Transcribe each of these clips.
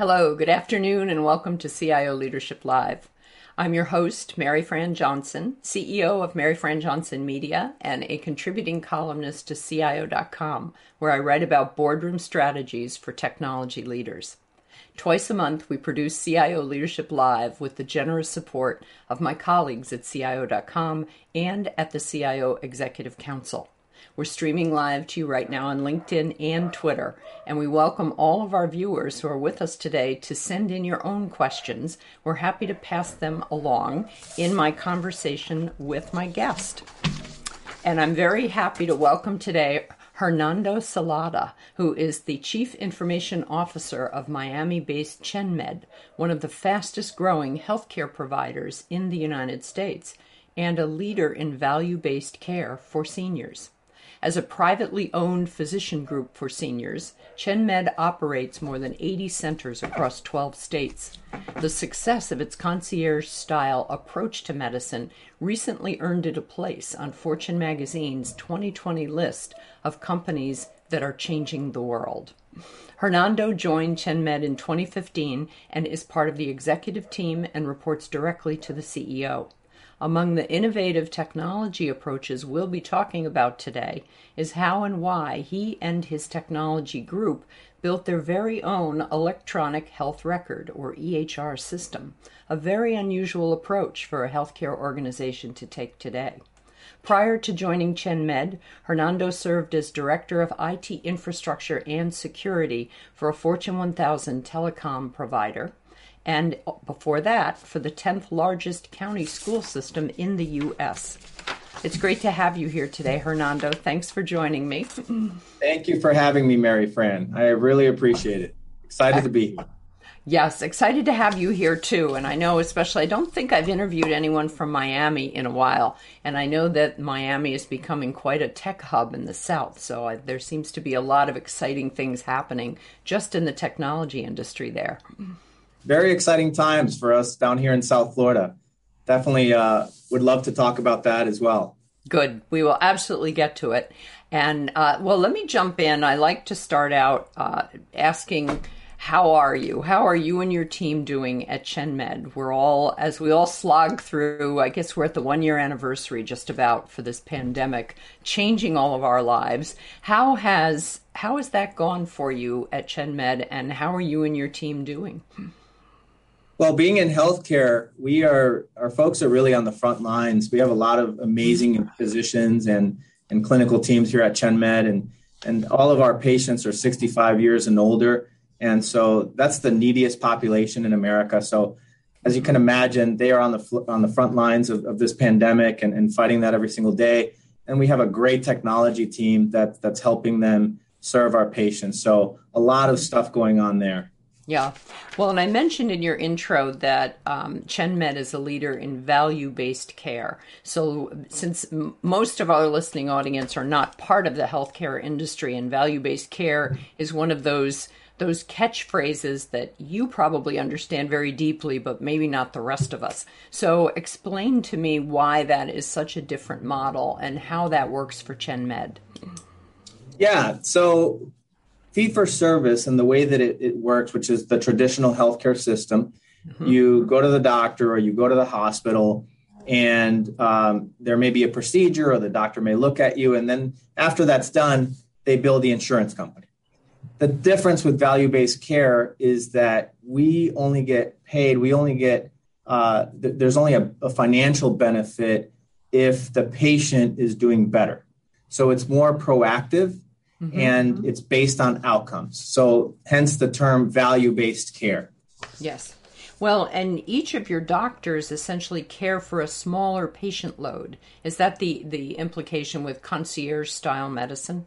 Hello, good afternoon, and welcome to CIO Leadership Live. I'm your host, Mary Fran Johnson, CEO of Mary Fran Johnson Media and a contributing columnist to CIO.com, where I write about boardroom strategies for technology leaders. Twice a month, we produce CIO Leadership Live with the generous support of my colleagues at CIO.com and at the CIO Executive Council. We're streaming live to you right now on LinkedIn and Twitter, and we welcome all of our viewers who are with us today to send in your own questions. We're happy to pass them along in my conversation with my guest. And I'm very happy to welcome today Hernando Celada, who is the Chief Information Officer of Miami based ChenMed, one of the fastest growing healthcare providers in the United States, and a leader in value based care for seniors. As a privately owned physician group for seniors, ChenMed operates more than 80 centers across 12 states. The success of its concierge style approach to medicine recently earned it a place on Fortune magazine's 2020 list of companies that are changing the world. Hernando joined ChenMed in 2015 and is part of the executive team and reports directly to the CEO. Among the innovative technology approaches we'll be talking about today is how and why he and his technology group built their very own electronic health record, or EHR system, a very unusual approach for a healthcare organization to take today. Prior to joining ChenMed, Hernando served as Director of IT Infrastructure and Security for a Fortune 1000 telecom provider and before that, for the 10th largest county school system in the U.S. It's great to have you here today, Hernando. Thanks for joining me. Thank you for having me, Mary Fran. I really appreciate it. Excited to be here. Yes, excited to have you here too. And I know, especially, I don't think I've interviewed anyone from Miami in a while. And I know that Miami is becoming quite a tech hub in the South. So I, there seems to be a lot of exciting things happening just in the technology industry there very exciting times for us down here in South Florida. Definitely uh, would love to talk about that as well. Good. We will absolutely get to it. And uh, well, let me jump in. I like to start out uh, asking, how are you? How are you and your team doing at ChenMed? We're all, as we all slog through, I guess we're at the one year anniversary just about for this pandemic, changing all of our lives. How has how has that gone for you at ChenMed, and how are you and your team doing? Well, being in healthcare, we are our folks are really on the front lines. We have a lot of amazing physicians and and clinical teams here at ChenMed, and and all of our patients are 65 years and older, and so that's the neediest population in America. So, as you can imagine, they are on the on the front lines of, of this pandemic and, and fighting that every single day. And we have a great technology team that that's helping them serve our patients. So, a lot of stuff going on there. Yeah. Well, and I mentioned in your intro that um, ChenMed is a leader in value based care. So, since m- most of our listening audience are not part of the healthcare industry, and value based care is one of those those catchphrases that you probably understand very deeply, but maybe not the rest of us. So, explain to me why that is such a different model and how that works for ChenMed. Yeah. So, fee for service and the way that it, it works, which is the traditional healthcare system, mm-hmm. you go to the doctor or you go to the hospital, and um, there may be a procedure, or the doctor may look at you, and then after that's done, they bill the insurance company. The difference with value based care is that we only get paid, we only get, uh, th- there's only a, a financial benefit if the patient is doing better. So it's more proactive mm-hmm. and it's based on outcomes. So, hence the term value based care. Yes. Well, and each of your doctors essentially care for a smaller patient load. Is that the, the implication with concierge style medicine?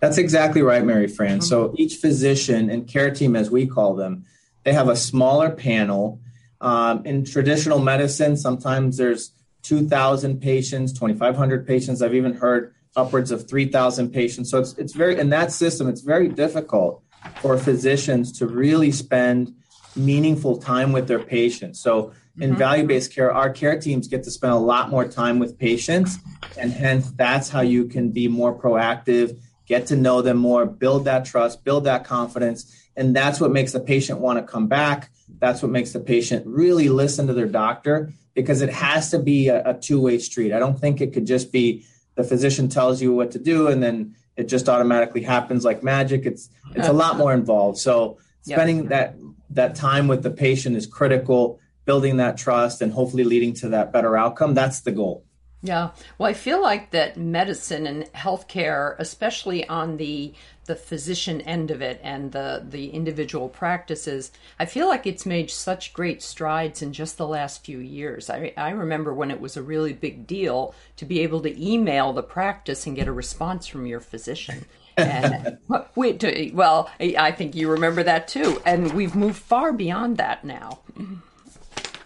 That's exactly right, Mary Fran. Mm-hmm. So each physician and care team, as we call them, they have a smaller panel. Um, in traditional medicine, sometimes there's 2,000 patients, 2,500 patients. I've even heard upwards of 3,000 patients. So it's, it's very, in that system, it's very difficult for physicians to really spend meaningful time with their patients. So in mm-hmm. value based care, our care teams get to spend a lot more time with patients. And hence, that's how you can be more proactive, get to know them more, build that trust, build that confidence. And that's what makes the patient want to come back. That's what makes the patient really listen to their doctor because it has to be a, a two way street. I don't think it could just be the physician tells you what to do and then it just automatically happens like magic. It's it's a lot more involved. So spending yep. that that time with the patient is critical, building that trust and hopefully leading to that better outcome. That's the goal. Yeah. Well, I feel like that medicine and healthcare, especially on the the physician end of it and the the individual practices, I feel like it's made such great strides in just the last few years. I I remember when it was a really big deal to be able to email the practice and get a response from your physician. and wait, well, I think you remember that too. And we've moved far beyond that now.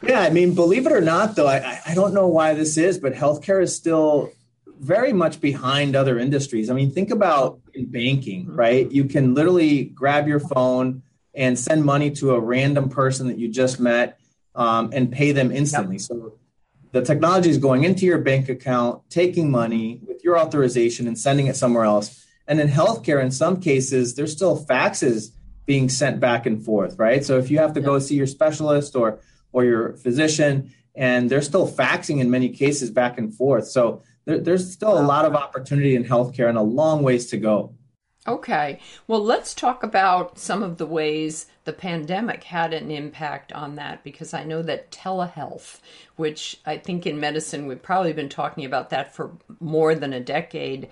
Yeah, I mean, believe it or not, though, I, I don't know why this is, but healthcare is still very much behind other industries. I mean, think about in banking, mm-hmm. right? You can literally grab your phone and send money to a random person that you just met um, and pay them instantly. Yep. So the technology is going into your bank account, taking money with your authorization and sending it somewhere else. And in healthcare, in some cases, there's still faxes being sent back and forth, right? So if you have to yep. go see your specialist or or your physician, and they're still faxing in many cases back and forth. So there, there's still a lot of opportunity in healthcare and a long ways to go. Okay. Well, let's talk about some of the ways the pandemic had an impact on that because I know that telehealth, which I think in medicine we've probably been talking about that for more than a decade,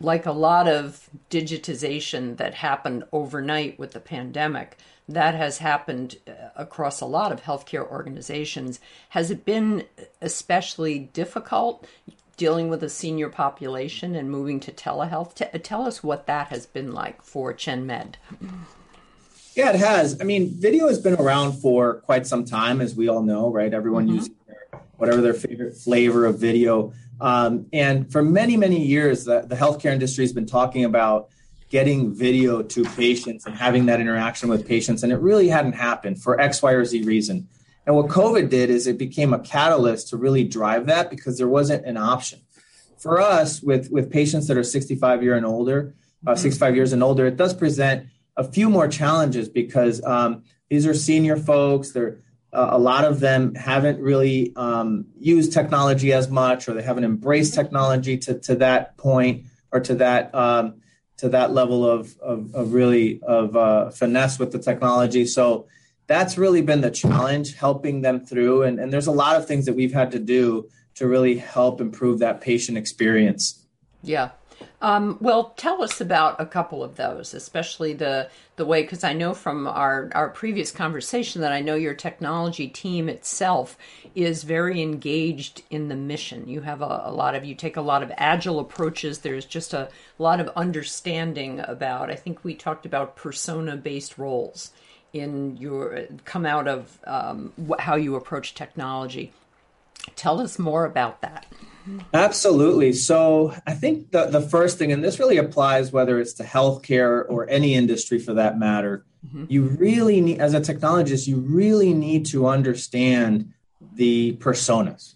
like a lot of digitization that happened overnight with the pandemic, that has happened uh, across a lot of healthcare organizations. Has it been especially difficult dealing with a senior population and moving to telehealth? T- tell us what that has been like for ChenMed. Yeah, it has. I mean, video has been around for quite some time, as we all know, right? Everyone mm-hmm. uses their, whatever their favorite flavor of video. Um, and for many, many years, the, the healthcare industry has been talking about getting video to patients and having that interaction with patients. And it really hadn't happened for X, Y, or Z reason. And what COVID did is it became a catalyst to really drive that because there wasn't an option. For us, with, with patients that are 65 year and older, uh, mm-hmm. 65 years and older, it does present a few more challenges because um, these are senior folks. They're uh, a lot of them haven't really um, used technology as much, or they haven't embraced technology to, to that point or to that um, to that level of, of, of really of uh, finesse with the technology. So that's really been the challenge, helping them through. And, and there's a lot of things that we've had to do to really help improve that patient experience. Yeah. Um, well, tell us about a couple of those, especially the the way because I know from our our previous conversation that I know your technology team itself is very engaged in the mission. You have a, a lot of you take a lot of agile approaches. There's just a lot of understanding about. I think we talked about persona based roles in your come out of um, how you approach technology. Tell us more about that. Absolutely. So I think the, the first thing, and this really applies whether it's to healthcare or any industry for that matter, mm-hmm. you really need, as a technologist, you really need to understand the personas,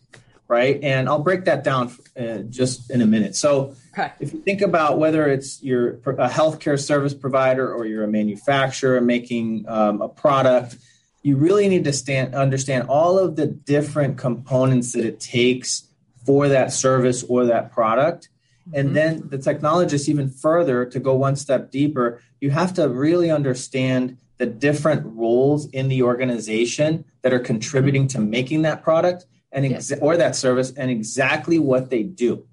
right? And I'll break that down uh, just in a minute. So okay. if you think about whether it's you're a healthcare service provider or you're a manufacturer making um, a product, you really need to stand, understand all of the different components that it takes for that service or that product. And mm-hmm. then the technologist, even further, to go one step deeper, you have to really understand the different roles in the organization that are contributing to making that product and ex- yes. or that service and exactly what they do.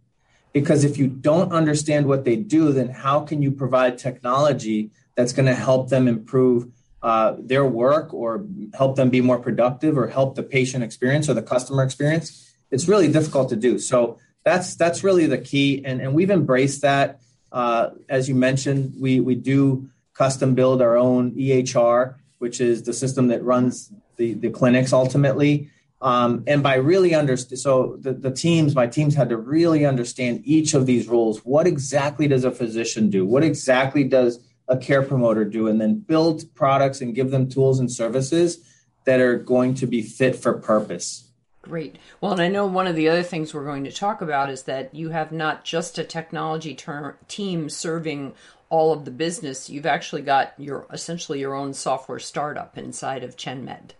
Because if you don't understand what they do, then how can you provide technology that's going to help them improve uh, their work or help them be more productive or help the patient experience or the customer experience? It's really difficult to do. So that's that's really the key, and and we've embraced that. Uh, as you mentioned, we we do custom build our own EHR, which is the system that runs the the clinics ultimately. Um, and by really understand, so the, the teams, my teams had to really understand each of these roles. What exactly does a physician do? What exactly does a care promoter do? And then build products and give them tools and services that are going to be fit for purpose. Great. Well, and I know one of the other things we're going to talk about is that you have not just a technology team serving all of the business. You've actually got your essentially your own software startup inside of ChenMed.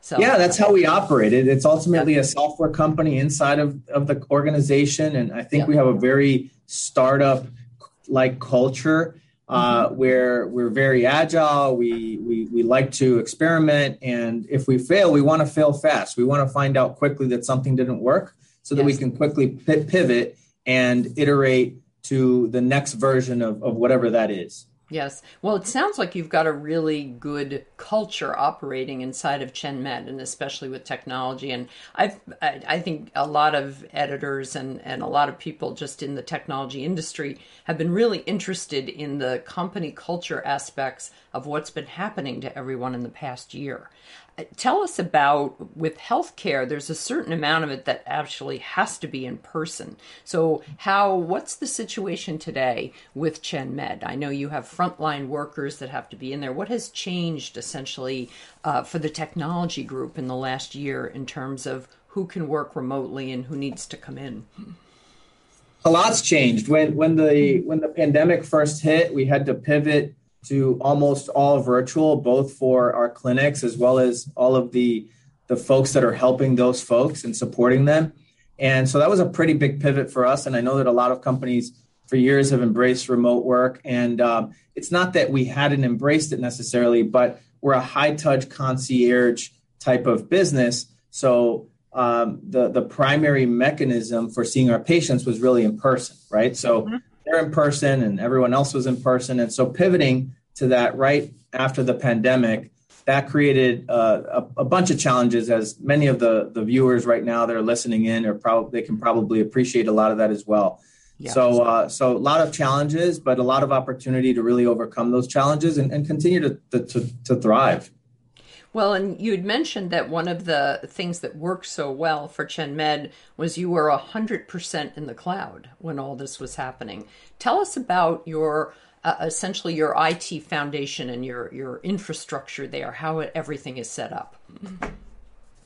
So yeah, that's how we operate it. It's ultimately a software company inside of, of the organization, and I think we have a very startup like culture uh, mm-hmm. where we're very agile. We, we we like to experiment, and if we fail, we want to fail fast. We want to find out quickly that something didn't work, so that yes. we can quickly pivot and iterate to the next version of, of whatever that is. Yes. Well, it sounds like you've got a really good culture operating inside of ChenMed, and especially with technology. And I've, I, I think a lot of editors and, and a lot of people just in the technology industry have been really interested in the company culture aspects of what's been happening to everyone in the past year tell us about with healthcare there's a certain amount of it that actually has to be in person. So how what's the situation today with ChenMed? I know you have frontline workers that have to be in there. What has changed essentially uh, for the technology group in the last year in terms of who can work remotely and who needs to come in? A lot's changed. When when the when the pandemic first hit we had to pivot to almost all virtual, both for our clinics as well as all of the the folks that are helping those folks and supporting them. And so that was a pretty big pivot for us. And I know that a lot of companies for years have embraced remote work. And um, it's not that we hadn't embraced it necessarily, but we're a high touch concierge type of business. So um, the the primary mechanism for seeing our patients was really in person, right? So mm-hmm they're in person and everyone else was in person. And so pivoting to that right after the pandemic, that created uh, a, a, bunch of challenges as many of the, the viewers right now that are listening in are probably they can probably appreciate a lot of that as well. Yeah. So, uh, so a lot of challenges, but a lot of opportunity to really overcome those challenges and, and continue to, to, to thrive. Well, and you had mentioned that one of the things that worked so well for ChenMed was you were 100% in the cloud when all this was happening. Tell us about your uh, essentially your IT foundation and your, your infrastructure there, how it, everything is set up.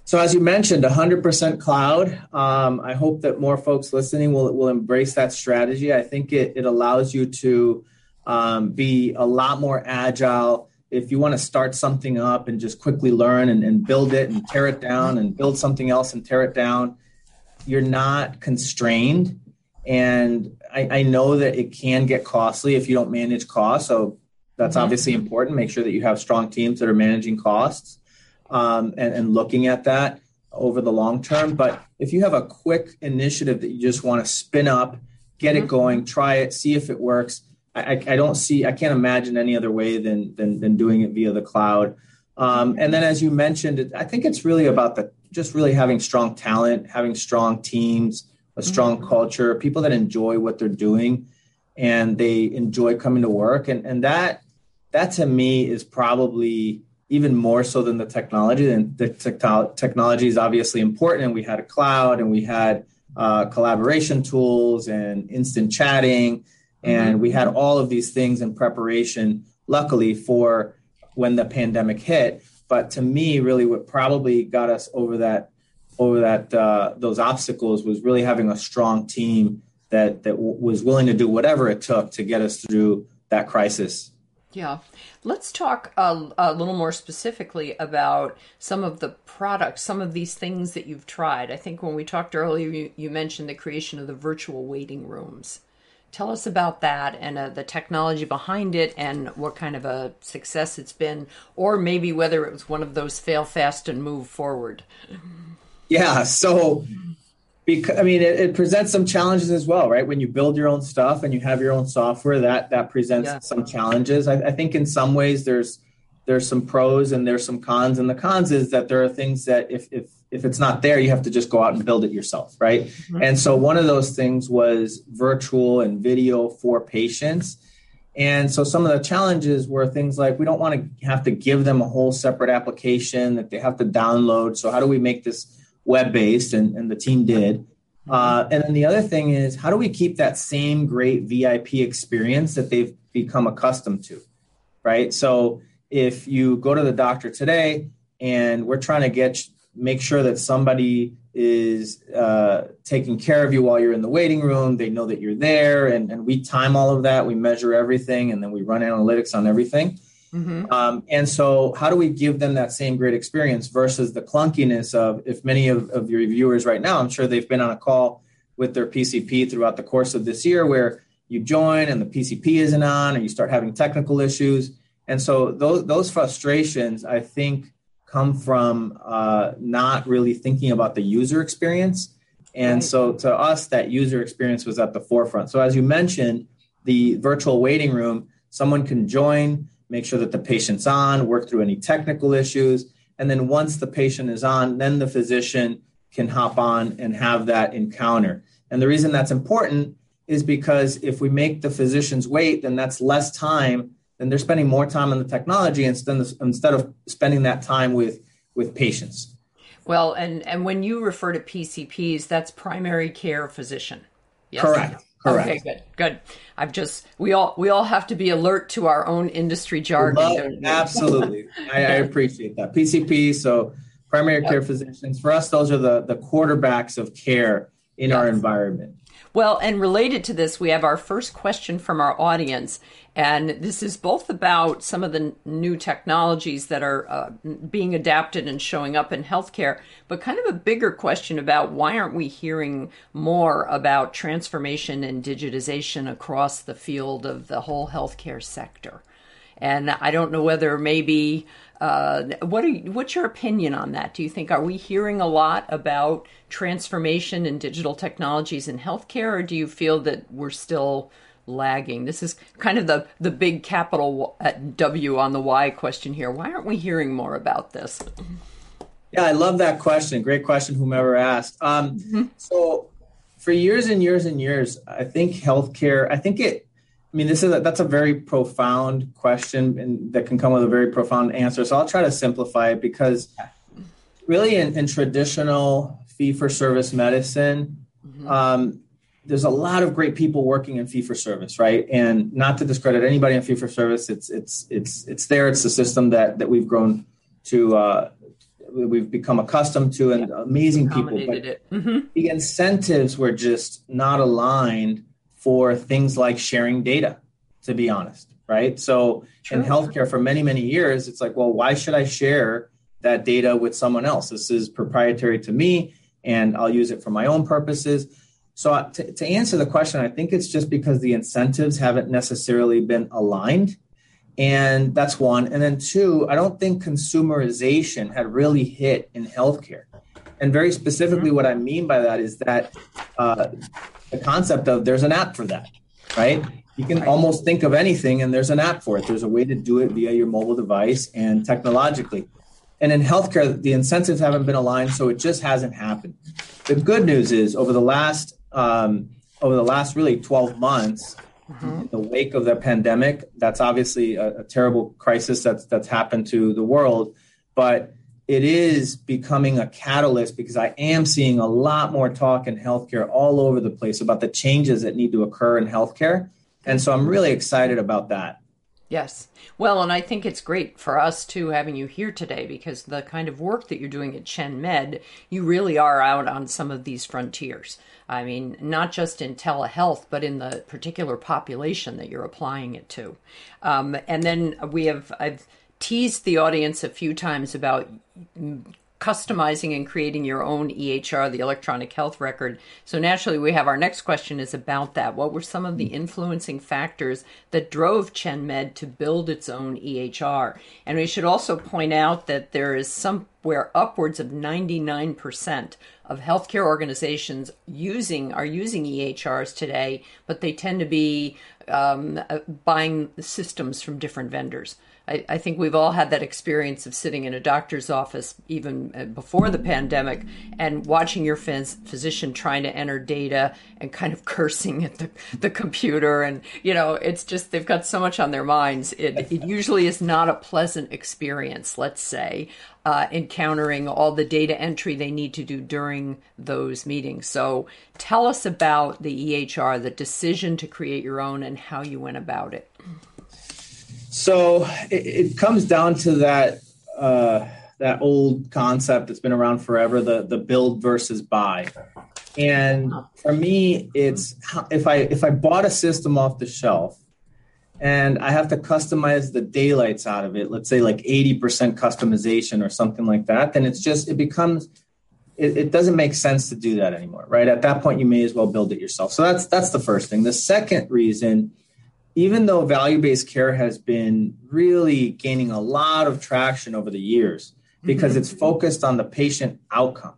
So, as you mentioned, 100% cloud. Um, I hope that more folks listening will, will embrace that strategy. I think it, it allows you to um, be a lot more agile if you want to start something up and just quickly learn and, and build it and tear it down and build something else and tear it down, you're not constrained. And I, I know that it can get costly if you don't manage costs. So that's mm-hmm. obviously important. Make sure that you have strong teams that are managing costs um, and, and looking at that over the long term. But if you have a quick initiative that you just want to spin up, get mm-hmm. it going, try it, see if it works I, I don't see, I can't imagine any other way than than, than doing it via the cloud. Um, and then, as you mentioned, I think it's really about the just really having strong talent, having strong teams, a strong mm-hmm. culture, people that enjoy what they're doing, and they enjoy coming to work. And and that that to me is probably even more so than the technology. And the te- technology is obviously important, and we had a cloud, and we had uh, collaboration tools and instant chatting and mm-hmm. we had all of these things in preparation, luckily, for when the pandemic hit. But to me, really, what probably got us over that over that uh, those obstacles was really having a strong team that that w- was willing to do whatever it took to get us through that crisis. Yeah. Let's talk a, a, little more specifically about some of the products, some of these things that you've tried. I think when we talked earlier, you, you mentioned the creation of the virtual waiting rooms. Tell us about that and uh, the technology behind it and what kind of a success it's been, or maybe whether it was one of those fail fast and move forward. Yeah. So, because, I mean, it, it, presents some challenges as well, right? When you build your own stuff and you have your own software, that that presents yeah. some challenges. I, I think in some ways there's there's some pros and there's some cons, and the cons is that there are things that if if if it's not there, you have to just go out and build it yourself, right? Mm-hmm. And so one of those things was virtual and video for patients. And so some of the challenges were things like we don't want to have to give them a whole separate application that they have to download. So how do we make this web based? And, and the team did. Mm-hmm. Uh, and then the other thing is how do we keep that same great VIP experience that they've become accustomed to, right? So if you go to the doctor today and we're trying to get make sure that somebody is uh, taking care of you while you're in the waiting room. They know that you're there, and, and we time all of that. We measure everything, and then we run analytics on everything. Mm-hmm. Um, and so, how do we give them that same great experience versus the clunkiness of if many of, of your viewers right now, I'm sure they've been on a call with their PCP throughout the course of this year where you join and the PCP isn't on, and you start having technical issues. And so, those, those frustrations, I think, come from uh, not really thinking about the user experience. And right. so to us, that user experience was at the forefront. So as you mentioned, the virtual waiting room, someone can join, make sure that the patient's on, work through any technical issues. And then once the patient is on, then the physician can hop on and have that encounter. And the reason that's important is because if we make the physicians wait, then that's less time then they're spending more time on the technology instead of, instead of spending that time with with patients. Well, and and when you refer to PCPs, that's primary care physician. Yes? Correct. Correct. Okay, good, good. I've just we all we all have to be alert to our own industry jargon. absolutely, I, I, appreciate that. PCP, so primary yep. care physicians. For us, those are the the quarterbacks of care in yes. our environment. Well, and related to this, we have our first question from our audience. And this is both about some of the new technologies that are uh, being adapted and showing up in healthcare, but kind of a bigger question about why aren't we hearing more about transformation and digitization across the field of the whole healthcare sector? And I don't know whether maybe uh, what are you, what's your opinion on that? Do you think are we hearing a lot about transformation and digital technologies in healthcare, or do you feel that we're still lagging? This is kind of the the big capital W on the Y question here. Why aren't we hearing more about this? Yeah, I love that question. Great question, whomever asked. Um, mm-hmm. So, for years and years and years, I think healthcare. I think it I mean, this is a, that's a very profound question, and that can come with a very profound answer. So I'll try to simplify it because, really, in, in traditional fee for service medicine, mm-hmm. um, there's a lot of great people working in fee for service, right? And not to discredit anybody in fee for service, it's it's it's it's there. It's the system that that we've grown to. Uh, we've become accustomed to and yeah. amazing people but mm-hmm. the incentives were just not aligned for things like sharing data, to be honest, right? So in healthcare for many, many years, it's like, well, why should I share that data with someone else? This is proprietary to me and I'll use it for my own purposes. So uh, to, to answer the question, I think it's just because the incentives haven't necessarily been aligned. And that's one. And then two, I don't think consumerization had really hit in healthcare. And very specifically, mm-hmm. what I mean by that is that uh, the concept of there's an app for that, right? You can almost think of anything and there's an app for it. There's a way to do it via your mobile device and technologically. And in healthcare, the incentives haven't been aligned, so it just hasn't happened. The good news is over the last um, over the last really 12 months, mm-hmm. in the wake of the pandemic, that's obviously a, a terrible crisis that's that's happened to the world. But it is becoming a catalyst because I am seeing a lot more talk in healthcare all over the place about the changes that need to occur in healthcare. And so I'm really excited about that. Yes. Well, and I think it's great for us too having you here today because the kind of work that you're doing at ChenMed, you really are out on some of these frontiers. I mean, not just in telehealth, but in the particular population that you're applying it to. Um, and then we have, I've teased the audience a few times about customizing and creating your own EHR, the electronic health record. So naturally, we have our next question is about that. What were some of the influencing factors that drove ChenMed to build its own EHR? And we should also point out that there is somewhere upwards of 99% of healthcare organizations using are using EHRs today, but they tend to be um, uh, buying systems from different vendors. I, I, think we've all had that experience of sitting in a doctor's office even uh, before the pandemic and watching your phys- physician trying to enter data and kind of cursing at the, the computer. And, you know, it's just they've got so much on their minds. It, it usually is not a pleasant experience, let's say, uh, encountering all the data entry they need to do during those meetings. So tell us about the EHR, the decision to create your own, and how you went about it. So it, it comes down to that uh, that old concept that's been around forever the the build versus buy. And for me it's if i if i bought a system off the shelf and i have to customize the daylights out of it let's say like 80% customization or something like that then it's just it becomes it, it doesn't make sense to do that anymore right? At that point you may as well build it yourself. So that's that's the first thing. The second reason even though value based care has been really gaining a lot of traction over the years because mm-hmm. it's focused on the patient outcome.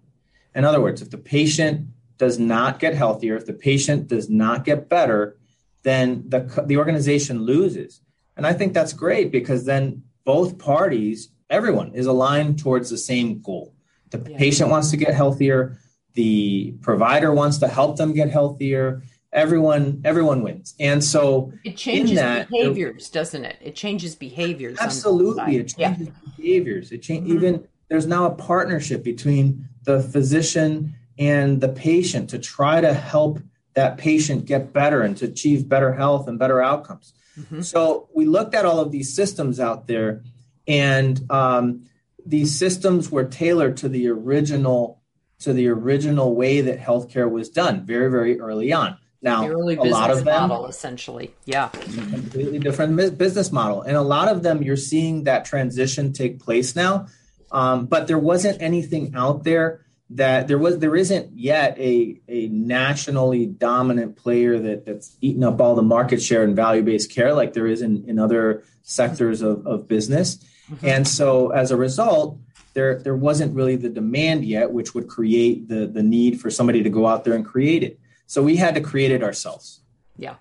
In other words, if the patient does not get healthier, if the patient does not get better, then the, the organization loses. And I think that's great because then both parties, everyone is aligned towards the same goal. The yeah. patient wants to get healthier, the provider wants to help them get healthier, everyone everyone wins and so it changes that, behaviors doesn't it it changes behaviors absolutely it changes yeah. behaviors it change, mm-hmm. even there's now a partnership between the physician and the patient to try to help that patient get better and to achieve better health and better outcomes mm-hmm. so we looked at all of these systems out there and um, these systems were tailored to the original to the original way that healthcare was done very very early on now, a lot of them, model, essentially, yeah, completely different business model, and a lot of them you're seeing that transition take place now. Um, but there wasn't anything out there that there was there isn't yet a a nationally dominant player that that's eaten up all the market share in value based care like there is in, in other sectors of, of business. Mm-hmm. And so as a result, there there wasn't really the demand yet, which would create the the need for somebody to go out there and create it. So we had to create it ourselves. Yeah.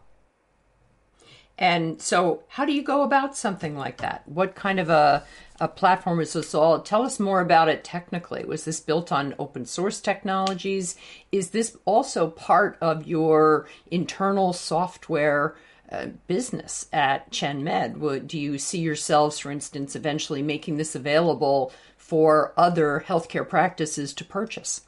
And so, how do you go about something like that? What kind of a, a platform is this all? Tell us more about it technically. Was this built on open source technologies? Is this also part of your internal software uh, business at ChenMed? Would, do you see yourselves, for instance, eventually making this available for other healthcare practices to purchase?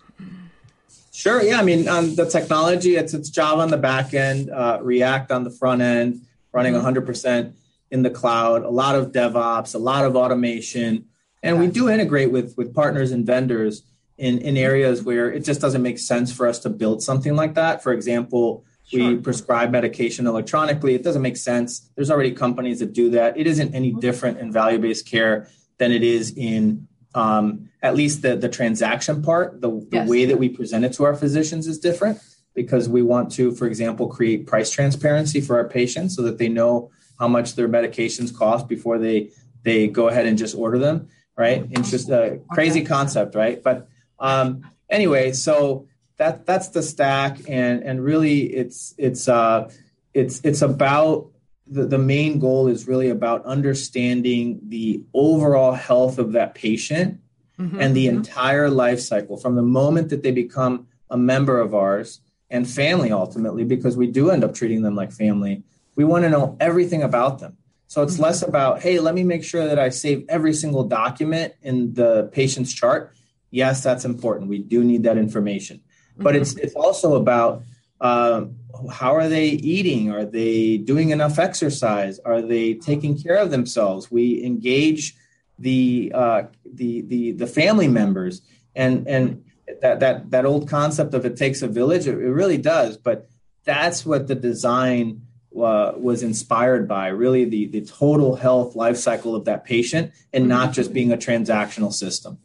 Sure. Yeah. I mean, um, the technology, it's it's Java on the back end, uh, React on the front end, running 100% mm-hmm. in the cloud, a lot of DevOps, a lot of automation. And we do integrate with, with partners and vendors in, in areas where it just doesn't make sense for us to build something like that. For example, sure. we prescribe medication electronically. It doesn't make sense. There's already companies that do that. It isn't any different in value based care than it is in um, at least the the transaction part, the, the yes. way that we present it to our physicians is different because we want to, for example, create price transparency for our patients so that they know how much their medications cost before they they go ahead and just order them. Right? It's just a crazy concept, right? But um, anyway, so that that's the stack, and and really, it's it's uh, it's it's about the, the main goal is really about understanding the overall health of that patient mm-hmm, and the mm-hmm. entire life cycle from the moment that they become a member of ours and family ultimately because we do end up treating them like family we want to know everything about them so it's mm-hmm. less about hey let me make sure that i save every single document in the patient's chart yes that's important we do need that information but mm-hmm. it's it's also about um, how are they eating? Are they doing enough exercise? Are they taking care of themselves? We engage the uh, the the the family members, and and that that that old concept of it takes a village. It, it really does, but that's what the design uh, was inspired by. Really, the the total health life cycle of that patient, and not just being a transactional system.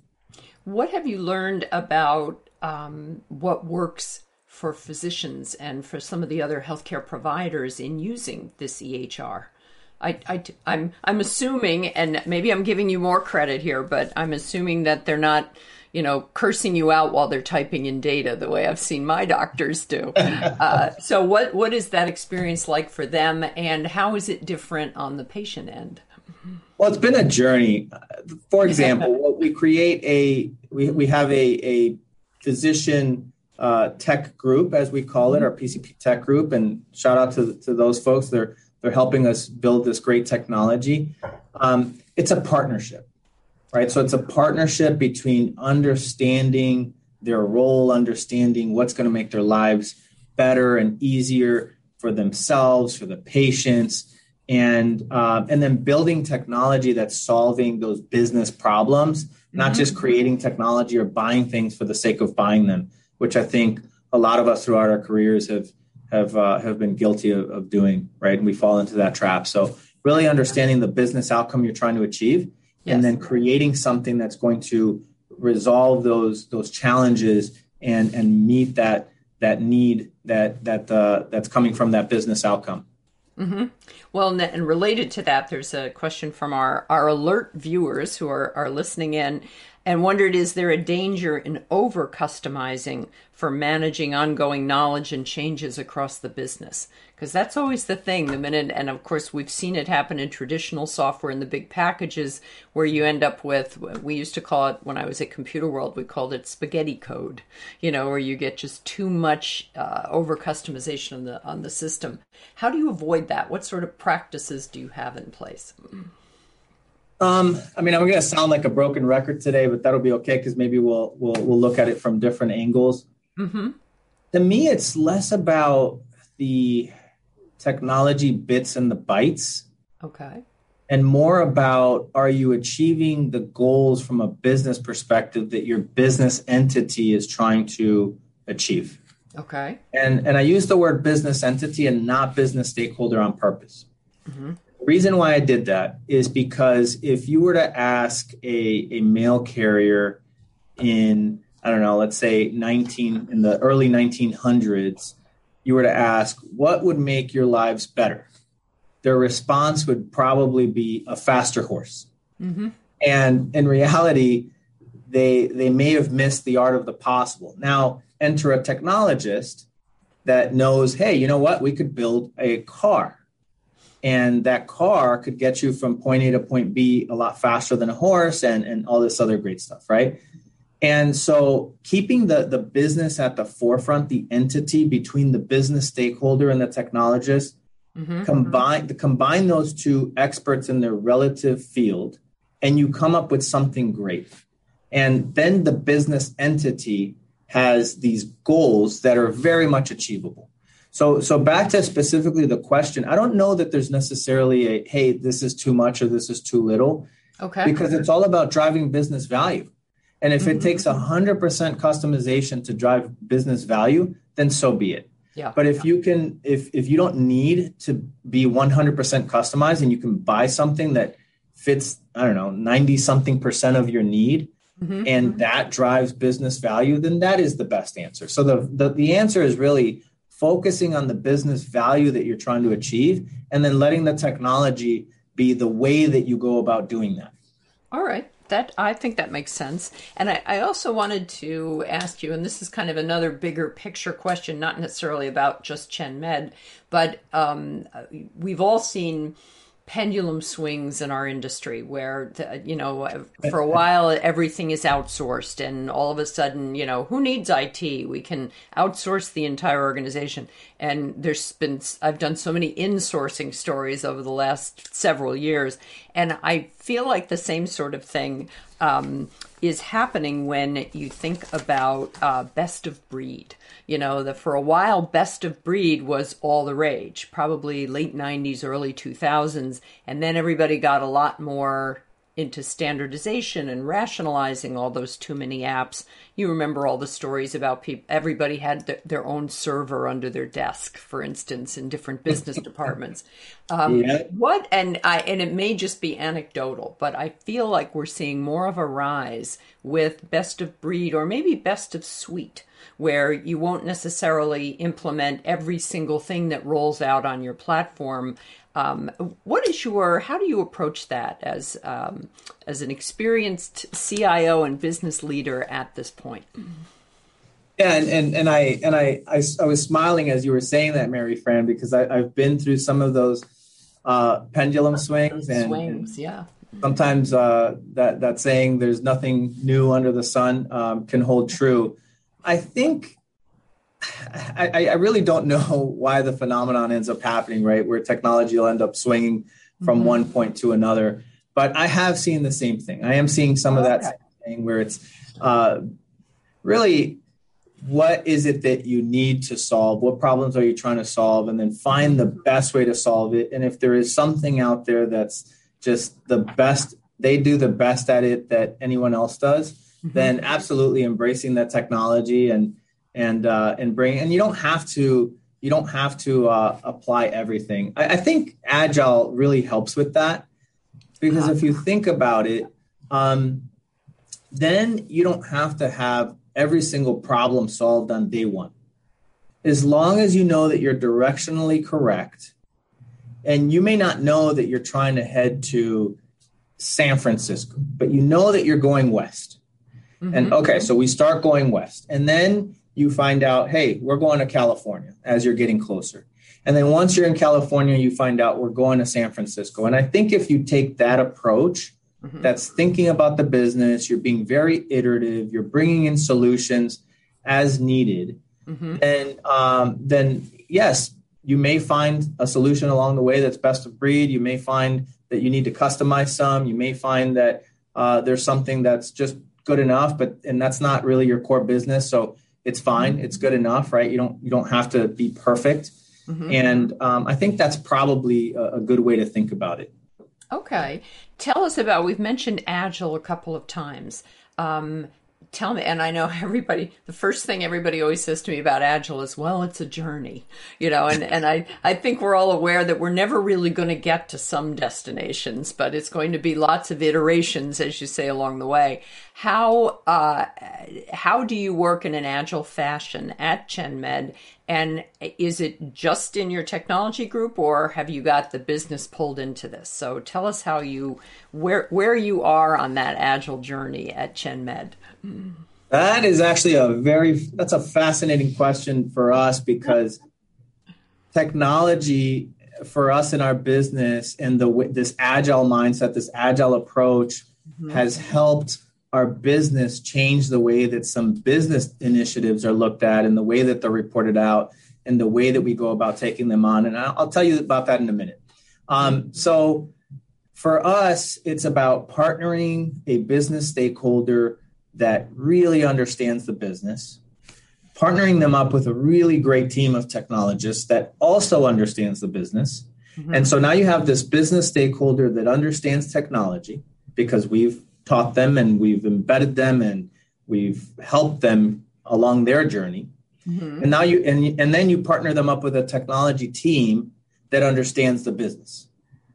What have you learned about um, what works for physicians and for some of the other healthcare providers in using this EHR. I, I, I'm, I'm assuming, and maybe I'm giving you more credit here, but I'm assuming that they're not, you know, cursing you out while they're typing in data the way I've seen my doctors do. uh, so, what, what is that experience like for them, and how is it different on the patient end? Well, it's been a journey. For example, we create a we, we have a, a physician uh, tech group, as we call it, our PCP tech group, and shout out to, to those folks. They're they're helping us build this great technology. Um, it's a partnership, right? So it's a partnership between understanding their role, understanding what's going to make their lives better and easier for themselves, for the patients, and uh, and then building technology that's solving those business problems, mm-hmm. not just creating technology or buying things for the sake of buying them, which I think a lot of us throughout our careers have have uh, have been guilty of, of, doing. Right, and we fall into that trap. So really understanding the business outcome you're trying to achieve, yes. and then creating something that's going to resolve those those challenges and and meet that that need that that uh, that's coming from that business outcome. Mm-hmm. Well, and related to that, there's a question from our, our alert viewers who are, are listening in and wondered is there a danger in over customizing for managing ongoing knowledge and changes across the business? Because that's always the thing. The minute, and of course, we've seen it happen in traditional software in the big packages where you end up with, we used to call it, when I was at Computerworld, we called it spaghetti code, you know, where you get just too much uh, over customization on the, on the system. How do you avoid that? What sort of practices do you have in place? Um, I mean, I'm going to sound like a broken record today, but that'll be okay because maybe we'll we'll we'll look at it from different angles. Mm-hmm. To me, it's less about the technology bits and the bytes. Okay. And more about are you achieving the goals from a business perspective that your business entity is trying to achieve? Okay. And and I use the word business entity and not business stakeholder on purpose. Mm-hmm reason why I did that is because if you were to ask a, a mail carrier in, I don't know, let's say 19 in the early 1900s, you were to ask, what would make your lives better? Their response would probably be a faster horse. Mm-hmm. And in reality, they they may have missed the art of the possible. Now, enter a technologist that knows, hey, you know what? We could build a car and that car could get you from point A to point B a lot faster than a horse and, and all this other great stuff, right? And so keeping the, the business at the forefront, the entity between the business stakeholder and the technologist, mm-hmm. combine the combine those two experts in their relative field, and you come up with something great. And then the business entity has these goals that are very much achievable. So, so back to specifically the question, I don't know that there's necessarily a, hey, this is too much or this is too little. Okay. Because it's all about driving business value. And if mm-hmm. it takes 100% customization to drive business value, then so be it. Yeah. But if you can, if if you don't need to be 100% customized and you can buy something that fits, I don't know, 90 something percent of your need, mm-hmm. and that drives business value, then that is the best answer. So the, the the answer is really focusing on the business value that you're trying to achieve, and then letting the technology be the way that you go about doing that. All right. That I think that makes sense. And I, I also wanted to ask you, and this is kind of another bigger picture question, not necessarily about just ChenMed, but um, we've all seen pendulum swings in our industry where the, you know for a while everything is outsourced and all of a sudden you know who needs IT we can outsource the entire organization. And there's been I've done so many insourcing stories over the last several years and I feel like the same sort of thing um, is happening when you think about uh, best of breed. You know, that for a while, best of breed was all the rage, probably late 90s, early 2000s. And then everybody got a lot more into standardization and rationalizing all those too many apps. You remember all the stories about people, everybody had th- their own server under their desk, for instance, in different business departments. Um, yeah. What, and I, and it may just be anecdotal, but I feel like we're seeing more of a rise with best of breed or maybe best of suite where you won't necessarily implement every single thing that rolls out on your platform um, what is your? How do you approach that as um, as an experienced CIO and business leader at this point? Yeah, and, and, and I and I, I, I was smiling as you were saying that, Mary Fran, because I, have been through some of those uh, pendulum swings and swings, yeah. Sometimes uh, that that saying "there's nothing new under the sun" um, can hold true. I think I, I, really don't know why the phenomenon ends up happening, right? Where technology will end up swinging from mm-hmm. one point to another. But I have seen the same thing. I am seeing some of that thing where it's uh, really what is it that you need to solve? What problems are you trying to solve? And then find the best way to solve it. And if there is something out there that's just the best, they do the best at it that anyone else does, mm-hmm. then absolutely embracing that technology and and uh, and bring. And you don't have to you don't have to uh, apply everything. I, I, think agile really helps with that because if you think about it, um, then you don't have to have every single problem solved on day one. As long as you know that you're directionally correct, and you may not know that you're trying to head to San Francisco, but you know that you're going west. Mm-hmm. And okay, so we start going west. And then you find out, hey, we're going to California as you're getting closer. And then once you're in California, you find out we're going to San Francisco. And I think if you take that approach, mm-hmm. that's thinking about the business, you're being very iterative, you're bringing in solutions as needed, mm-hmm. and um, then yes, you may find a solution along the way that's best of breed. You may find that you need to customize some. You may find that uh, there's something that's just good enough, but and that's not really your core business. So it's fine. It's good enough, right? You don't you don't have to be perfect. Mm-hmm. And um, I think that's probably a, a good way to think about it. Okay. Tell us about, we've mentioned Agile a couple of times. Um, tell me and i know everybody the first thing everybody always says to me about agile is well it's a journey you know and, and i i think we're all aware that we're never really going to get to some destinations but it's going to be lots of iterations as you say along the way how uh, how do you work in an agile fashion at chenmed and is it just in your technology group or have you got the business pulled into this? So tell us how you where where you are on that agile journey at chenmed that is actually a very that's a fascinating question for us because technology for us in our business and the this agile mindset, this agile approach mm-hmm. has helped our business change the way that some business initiatives are looked at and the way that they're reported out and the way that we go about taking them on. And I'll, tell you about that in a minute. Um, so for us, it's about partnering a business stakeholder that really understands the business, partnering them up with a really great team of technologists that also understands the business. Mm-hmm. And so now you have this business stakeholder that understands technology because we've taught them and we've embedded them and we've helped them along their journey. Mm-hmm. And now you and, and then you partner them up with a technology team that understands the business.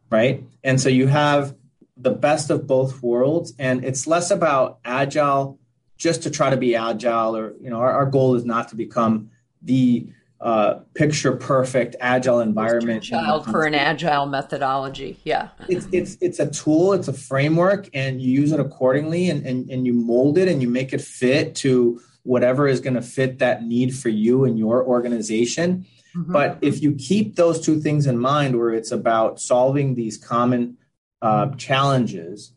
Right? And so you have the best of both worlds and it's less about agile just to try to be agile or you know our, our goal is not to become the uh, picture perfect agile environment. child for an agile methodology yeah. It's it's it's a tool it's a framework and you use it accordingly and and, and you mold it and you make it fit to whatever is going to fit that need for you and your organization. Mm-hmm. but if you keep those two things in mind where it's about solving these common uh, challenges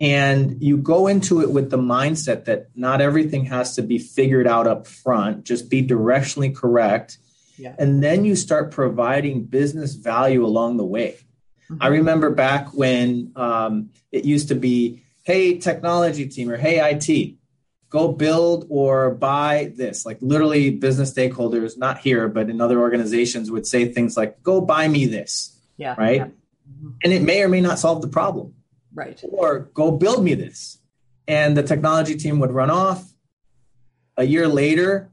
and you go into it with the mindset that not everything has to be figured out up front. Just be directionally correct. Yeah. and then you start providing business value along the way. Mm-hmm. i remember back when um, it used to be hey technology team or hey it go build or buy this. Like literally business stakeholders not here but in other organizations would say things like go buy me this yeah. right? Yeah. and it may or may not solve the problem Right. Or go build me this. And the technology team would run off. A year later,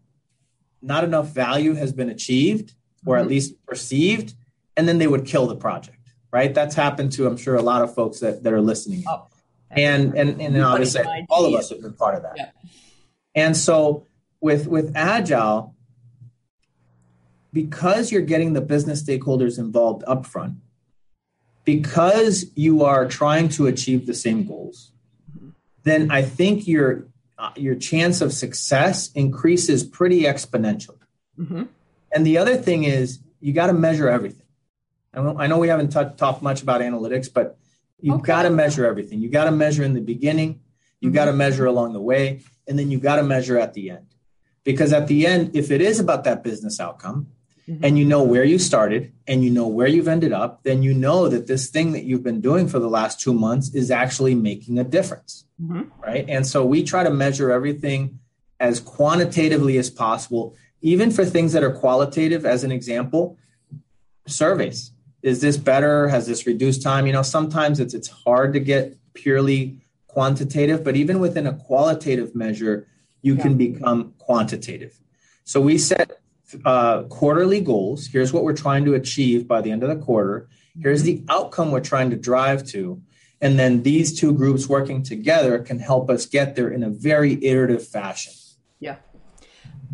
not enough value has been achieved or mm-hmm. at least perceived. And then they would kill the project. Right. That's happened to, I'm sure, a lot of folks that, that are listening. Oh, and, and, and obviously all of us have been part of that. Yeah. And so with with agile, because you're getting the business stakeholders involved upfront, because you are trying to achieve the same goals, then I think your uh, your chance of success increases pretty exponentially. Mm-hmm. And the other thing is you got to measure everything. I know we haven't t- talked much about analytics, but you've okay. got to measure everything. You got to measure in the beginning, you mm-hmm. got to measure along the way, and then you got to measure at the end. Because at the end, if it is about that business outcome, mm-hmm. and you know where you started and you know where you've ended up, then you know that this thing that you've been doing for the last two months is actually making a difference. Mm-hmm. Right. And so we try to measure everything as quantitatively as possible, even for things that are qualitative, as an example, surveys. Is this better? Has this reduced time? You know, sometimes it's it's hard to get purely quantitative, but even within a qualitative measure, you yeah. can become quantitative. So we set uh, quarterly goals. Here's what we're trying to achieve by the end of the quarter. Here's the outcome we're trying to drive to. And then these two groups working together can help us get there in a very iterative fashion. Yeah.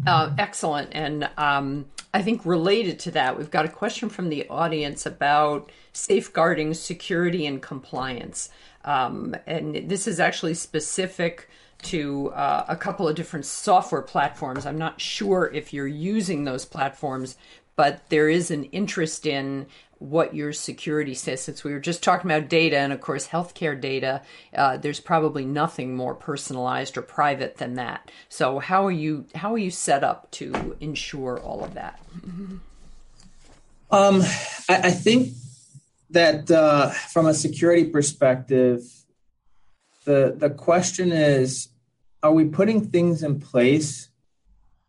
Uh, excellent. And um, I think related to that, we've got a question from the audience about safeguarding security and compliance. Um, and this is actually specific to uh, a couple of different software platforms. I'm not sure if you're using those platforms, but there is an interest in what your security says. Since we were just talking about data, and of course, healthcare data, uh, there's probably nothing more personalized or private than that. So, how are you how are you set up to ensure all of that? Um, I, I think that uh, from a security perspective, the the question is are we putting things in place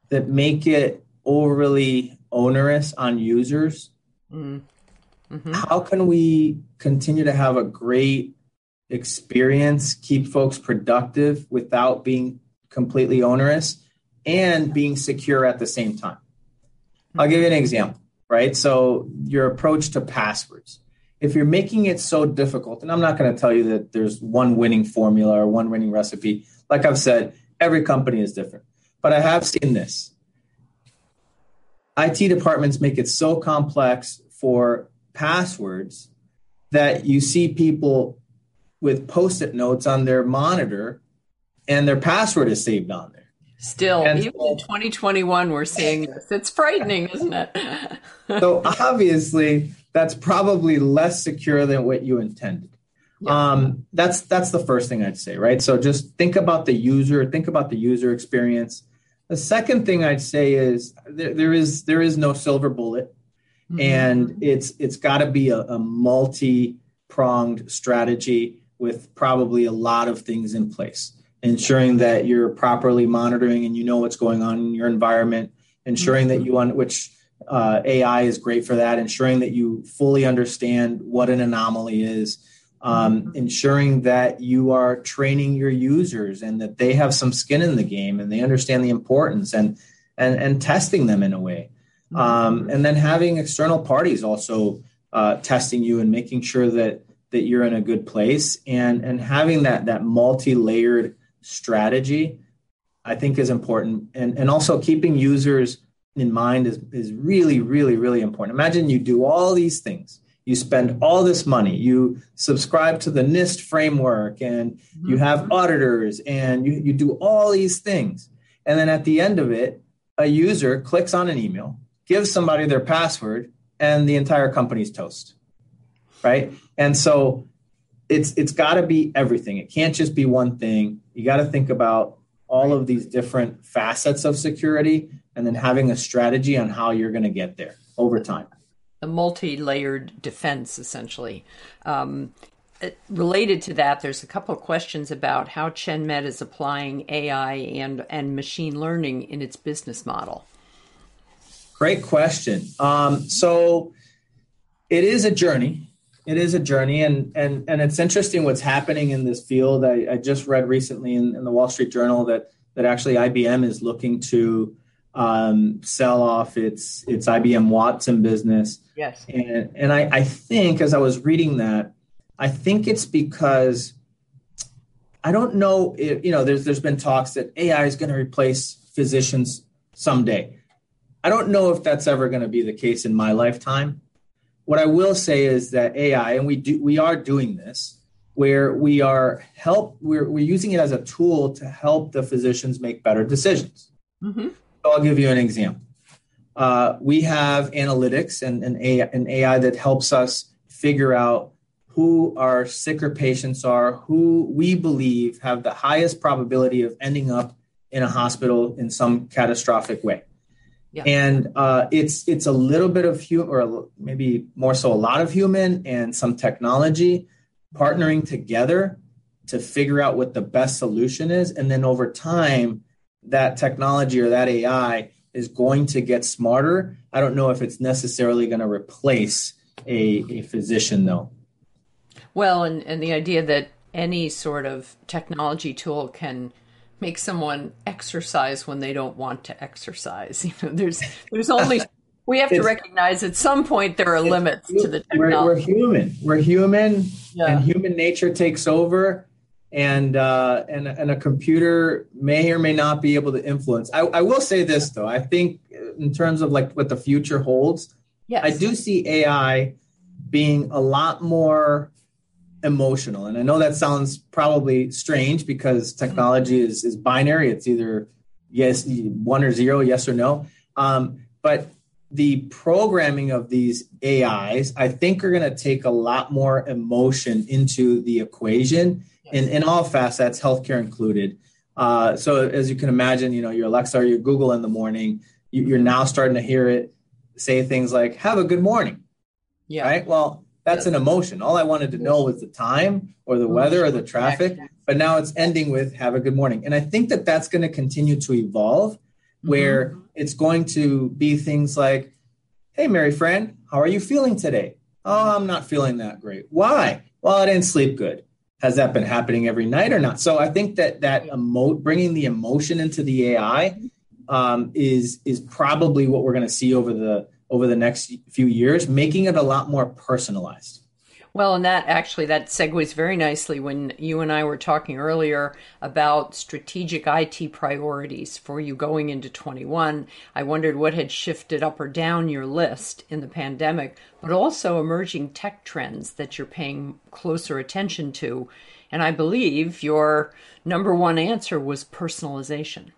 that make it overly onerous on users? Mm. Mm-hmm. How can we continue to have a great experience, keep folks productive without being completely onerous and being secure at the same time? Mm-hmm. I'll give you an example, right? So, your approach to passwords. If you're making it so difficult, and I'm not going to tell you that there's one winning formula or one winning recipe, like I've said, every company is different. But I have seen this. IT departments make it so complex for passwords that you see people with post-it notes on their monitor and their password is saved on there. Still, and even so, in 2021, we're seeing this. It's frightening, isn't it? so obviously, that's probably less secure than what you intended. Yeah. Um, that's that's the first thing I'd say, right? So just think about the user, think about the user experience. The second thing I'd say is there, there is there is no silver bullet, mm-hmm. and it's it's got to be a, a multi pronged strategy with probably a lot of things in place, ensuring that you're properly monitoring and you know what's going on in your environment, ensuring mm-hmm. that you want which uh, AI is great for that, ensuring that you fully understand what an anomaly is um, mm-hmm. ensuring that you are training your users and that they have some skin in the game and they understand the importance and and and testing them in a way mm-hmm. um, and then having external parties also uh, testing you and making sure that that you're in a good place and and having that that multi-layered strategy i think is important and and also keeping users in mind is is really really really important imagine you do all these things you spend all this money. You subscribe to the nist framework and you have mm-hmm. auditors and you, you do all these things. And then at the end of it a user clicks on an email gives somebody their password and the entire company's toast right? And so it's it's got to be everything. It can't just be one thing. You got to think about all of these different facets of security and then having a strategy on how you're going to get there over time a multi-layered defense, essentially. Um, related to that, there's a couple of questions about how ChenMed is applying AI and and machine learning in its business model. Great question. Um, so it is a journey. It is a journey, and and and it's interesting what's happening in this field. I, I just read recently in, in the Wall Street Journal that that actually IBM is looking to um, sell off its its IBM Watson business. Yes, and and I, I think as I was reading that, I think it's because I don't know if you know. There's there's been talks that AI is going to replace physicians someday. I don't know if that's ever going to be the case in my lifetime. What I will say is that AI, and we do we are doing this, where we are help we're we're using it as a tool to help the physicians make better decisions. Mm-hmm. I'll give you an example. Uh, we have analytics and an AI, an AI that helps us figure out who our sicker patients are, who we believe have the highest probability of ending up in a hospital in some catastrophic way. Yeah. And uh, it's it's a little bit of human, or maybe more so, a lot of human and some technology partnering together to figure out what the best solution is, and then over time that technology or that AI is going to get smarter. I don't know if it's necessarily going to replace a, a physician, though. Well, and, and the idea that any sort of technology tool can make someone exercise when they don't want to exercise. You know, there's there's only we have to recognize at some point there are limits to the technology. We're, we're human. We're human, yeah. and human nature takes over. And uh, and and a computer may or may not be able to influence. I, I will say this though. I think in terms of like what the future holds, yes. I do see AI being a lot more emotional. And I know that sounds probably strange because technology is is binary. It's either yes, one or zero, yes or no. Um, but the programming of these AIs, I think, are going to take a lot more emotion into the equation in, in all facets, healthcare included. Uh, so as you can imagine, you know, your Alexa or your Google in the morning, you, are now starting to hear it say things like, have a good morning. Yeah. Right. Well, that's an emotion. All I wanted to know was the time or the weather or the traffic, but now it's ending with have a good morning. And I think that that's going to continue to evolve where mm-hmm. it's going to be things like, Hey, Mary Fran, how are you feeling today? Oh, I'm not feeling that great. Why? Well, I didn't sleep good. Has that been happening every night or not? So I think that that emo- bringing the emotion into the AI um, is is probably what we're going to see over the over the next few years, making it a lot more personalized. Well, and that actually that segues very nicely when you and I were talking earlier about strategic IT priorities for you going into 21. I wondered what had shifted up or down your list in the pandemic, but also emerging tech trends that you're paying closer attention to. And I believe your number one answer was personalization.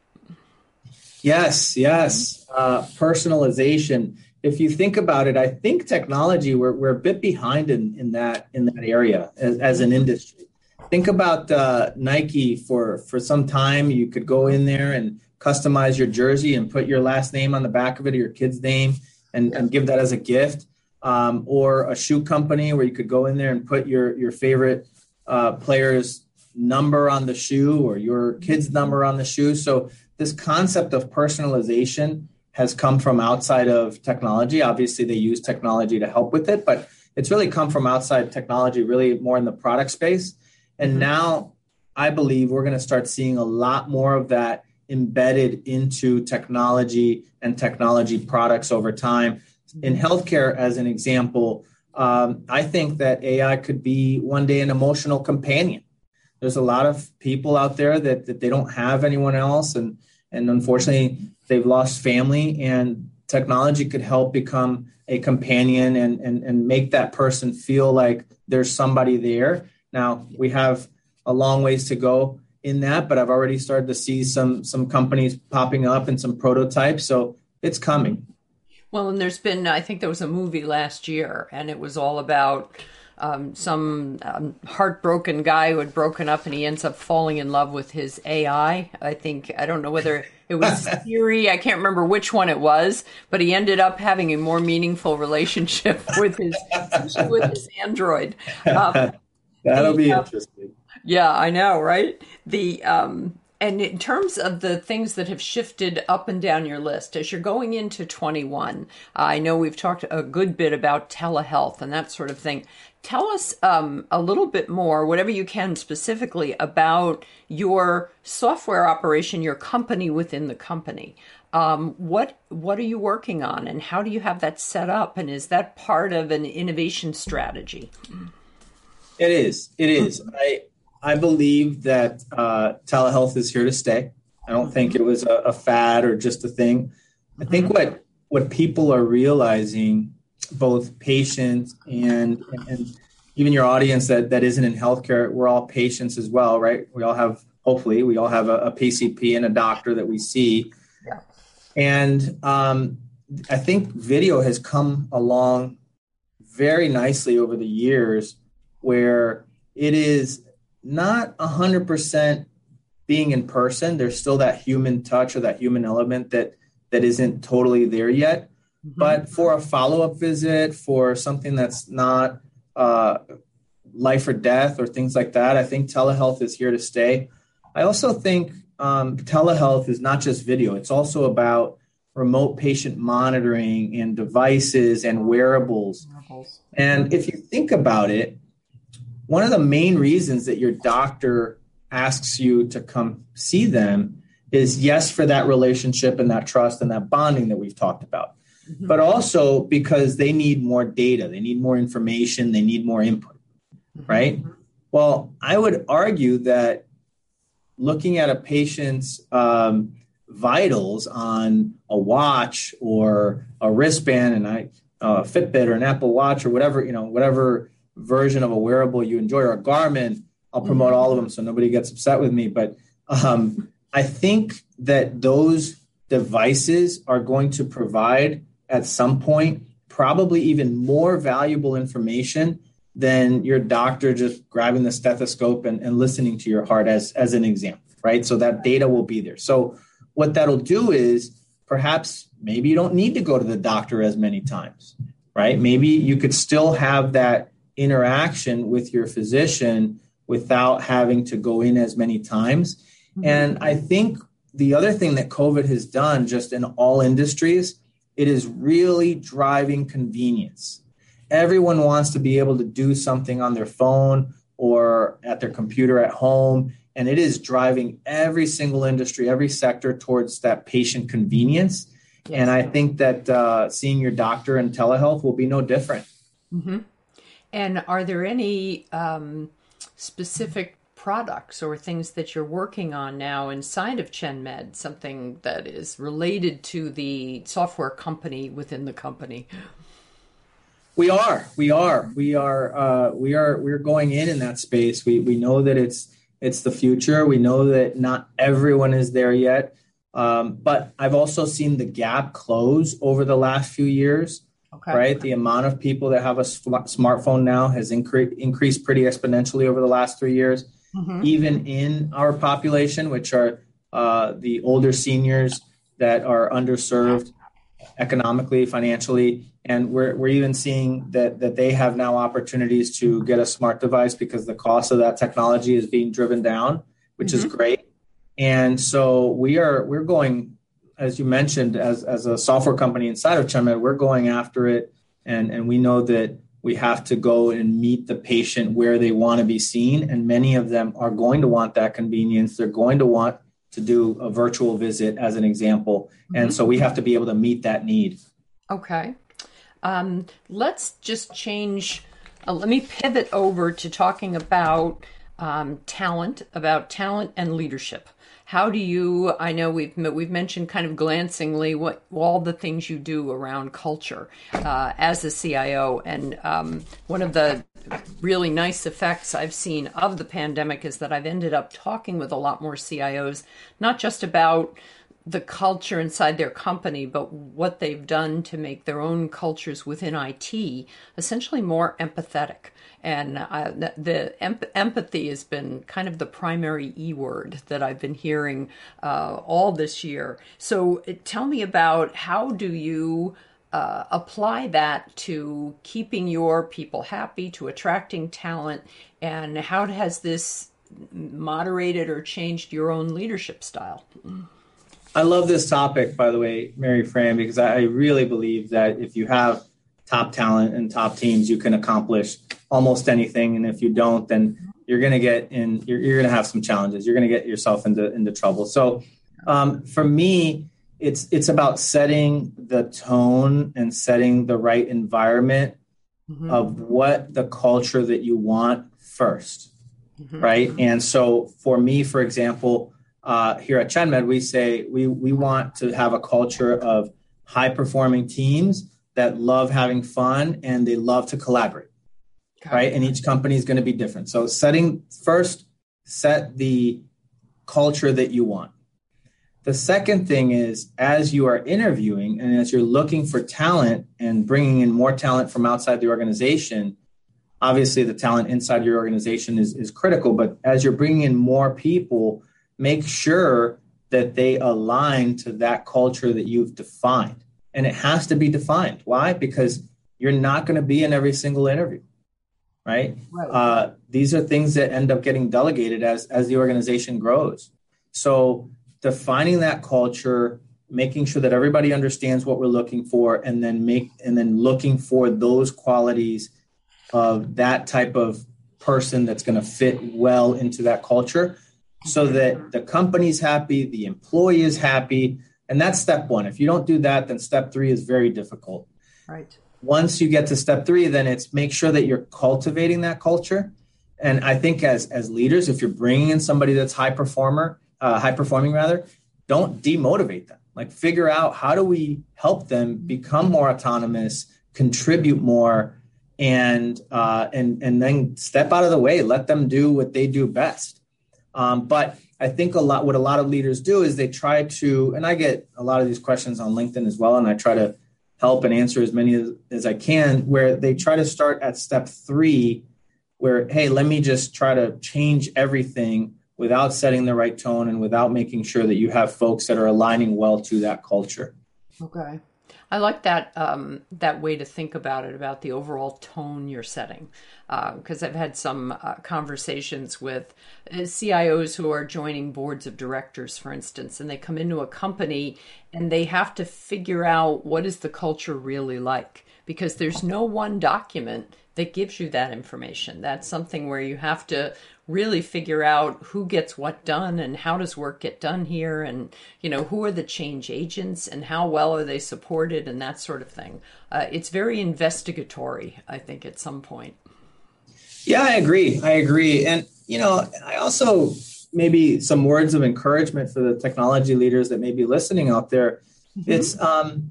Yes, yes. Uh, personalization if you think about it, I think technology we're we're a bit behind in, in that in that area as, as an industry. Think about uh, Nike for for some time. You could go in there and customize your jersey and put your last name on the back of it or your kid's name and, and give that as a gift. Um, or a shoe company where you could go in there and put your your favorite uh, player's number on the shoe or your kid's number on the shoe. So this concept of personalization has come from outside of technology. Obviously, they use technology to help with it, but it's really come from outside technology, really more in the product space. And mm-hmm. now I believe we're going to start seeing a lot more of that embedded into technology and technology products over time. In healthcare, as an example, um, I think that AI could be one day an emotional companion. There's a lot of people out there that, that they don't have anyone else, and and unfortunately, they've lost family and technology could help become a companion and, and, and make that person feel like there's somebody there. Now we have a long ways to go in that, but I've already started to see some some companies popping up and some prototypes. So it's coming. Well, and there's been I think there was a movie last year, and it was all about um, some um, heartbroken guy who had broken up and he ends up falling in love with his AI. I think, I don't know whether it was Siri, I can't remember which one it was, but he ended up having a more meaningful relationship with his, with his Android. Um, That'll the, be uh, interesting. Yeah, I know, right? The, um, and in terms of the things that have shifted up and down your list as you're going into 21 uh, i know we've talked a good bit about telehealth and that sort of thing tell us um, a little bit more, whatever you can specifically, about your software operation, your company within the company. Um, what what are you working on, and how do you have that set up? And is that part of an innovation strategy? It is. It is. I I believe that uh, telehealth is here to stay. I don't think it was a, a fad or just a thing. I think mm-hmm. what what people are realizing both patients and, and even your audience that, that isn't in healthcare, we're all patients as well, right? We all have, hopefully, we all have a, a PCP and a doctor that we see. Yeah. And um, I think video has come along very nicely over the years where it is not 100% being in person. There's still that human touch or that human element that that isn't totally there yet. Mm-hmm. But for a follow up visit, for something that's not uh, life or death or things like that, I think telehealth is here to stay. I also think um, telehealth is not just video, it's also about remote patient monitoring and devices and wearables. wearables. And if you think about it, one of the main reasons that your doctor asks you to come see them is yes, for that relationship and that trust and that bonding that we've talked about, mm-hmm. but also because they need more data, they need more information, they need more input, mm-hmm. right? Well, I would argue that looking at a patient's um, vitals on a watch or a wristband and I, a Fitbit or an Apple Watch or whatever, you know, whatever version of a wearable you enjoy or a Garmin, I'll promote mm-hmm. all of them so nobody gets upset with me. But um, I think that those devices are going to provide at some point probably even more valuable information than your doctor just grabbing the stethoscope and, and listening to your heart as, as an example, right? So that data will be there. So what that'll do is perhaps maybe you don't need to go to the doctor as many times, right? Maybe you could still have that interaction with your physician without having to go in as many times Mm-hmm. And I think the other thing that COVID has done, just in all industries, it is really driving convenience. Everyone wants to be able to do something on their phone or at their computer at home. And it is driving every single industry, every sector towards that patient convenience. Yes. And I think that uh, seeing your doctor in telehealth will be no different. Mm-hmm. And are there any um, specific products or things that you're working on now inside of ChenMed, something that is related to the software company within the company? We are, we are, we are, uh, we are, we're going in in that space. We we know that it's it's the future. We know that not everyone is there yet, um, but I've also seen the gap close over the last few years. Okay. Right, the amount of people that have a smartphone now has incre- increased pretty exponentially over the last three years mm-hmm. even in our population, which are uh, the older seniors that are underserved economically, financially, and we're we're even seeing that that they have now opportunities to get a smart device because the cost of that technology is being driven down, which mm-hmm. is great. And so we are we're going, as you mentioned, as as a software company inside of ChenMed, we're going after it, and and we know that we have to go and meet the patient where they want to be seen. And many of them are going to want that convenience. They're going to want to do a virtual visit, as an example. Mm-hmm. And so we have to be able to meet that need. Okay. Um, let's just change. Uh, let me pivot over to talking about um, talent, about talent and leadership. How do you? I know we've we've mentioned kind of glancingly what all the things you do around culture uh, as a CIO, and um, one of the really nice effects I've seen of the pandemic is that I've ended up talking with a lot more CIOs, not just about the culture inside their company, but what they've done to make their own cultures within IT essentially more empathetic. And uh, the empathy has been kind of the primary E word that I've been hearing uh, all this year. So uh, tell me about how do you uh, apply that to keeping your people happy, to attracting talent, and how has this moderated or changed your own leadership style? I love this topic, by the way, Mary Fran, because I really believe that if you have top talent and top teams, you can accomplish almost anything. And if you don't, then you're going to get in, you're, you're going to have some challenges. You're going to get yourself into, into trouble. So um, for me, it's, it's about setting the tone and setting the right environment mm-hmm. of what the culture that you want 1st mm-hmm. Right. And so for me, for example, uh, here at ChenMed, we say we, we want to have a culture of high performing teams that love having fun and they love to collaborate. Right. And each company is going to be different. So, setting first, set the culture that you want. The second thing is as you are interviewing and as you're looking for talent and bringing in more talent from outside the organization, obviously the talent inside your organization is, is critical. But as you're bringing in more people, make sure that they align to that culture that you've defined. And it has to be defined. Why? Because you're not going to be in every single interview, right? right. Uh, these are things that end up getting delegated as as the organization grows. So defining that culture, making sure that everybody understands what we're looking for, and then make and then looking for those qualities of that type of person that's going to fit well into that culture so that the company's happy, the employee is happy. And that's step one. If you don't do that, then step three is very difficult. Right. Once you get to step three, then it's make sure that you're cultivating that culture. And I think as as leaders, if you're bringing in somebody that's high performer, uh, high performing rather, don't demotivate them. Like figure out how do we help them become more autonomous, contribute more, and uh, and and then step out of the way. Let them do what they do best. Um, but I think a lot what a lot of leaders do is they try to, and I get a lot of these questions on LinkedIn as well, and I try to help and answer as many as, as I can, where they try to start at step three, where hey, let me just try to change everything without setting the right tone and without making sure that you have folks that are aligning well to that culture. Okay. I like that um, that way to think about it, about the overall tone you're setting, because uh, I've had some uh, conversations with uh, CIOs who are joining boards of directors, for instance, and they come into a company and they have to figure out what is the culture really like, because there's no one document that gives you that information. That's something where you have to really figure out who gets what done and how does work get done here and you know who are the change agents and how well are they supported and that sort of thing. Uh, it's very investigatory i think at some point. Yeah i agree. I agree. And you know i also maybe some words of encouragement for the technology leaders that may be listening out there. Mm-hmm. it's um,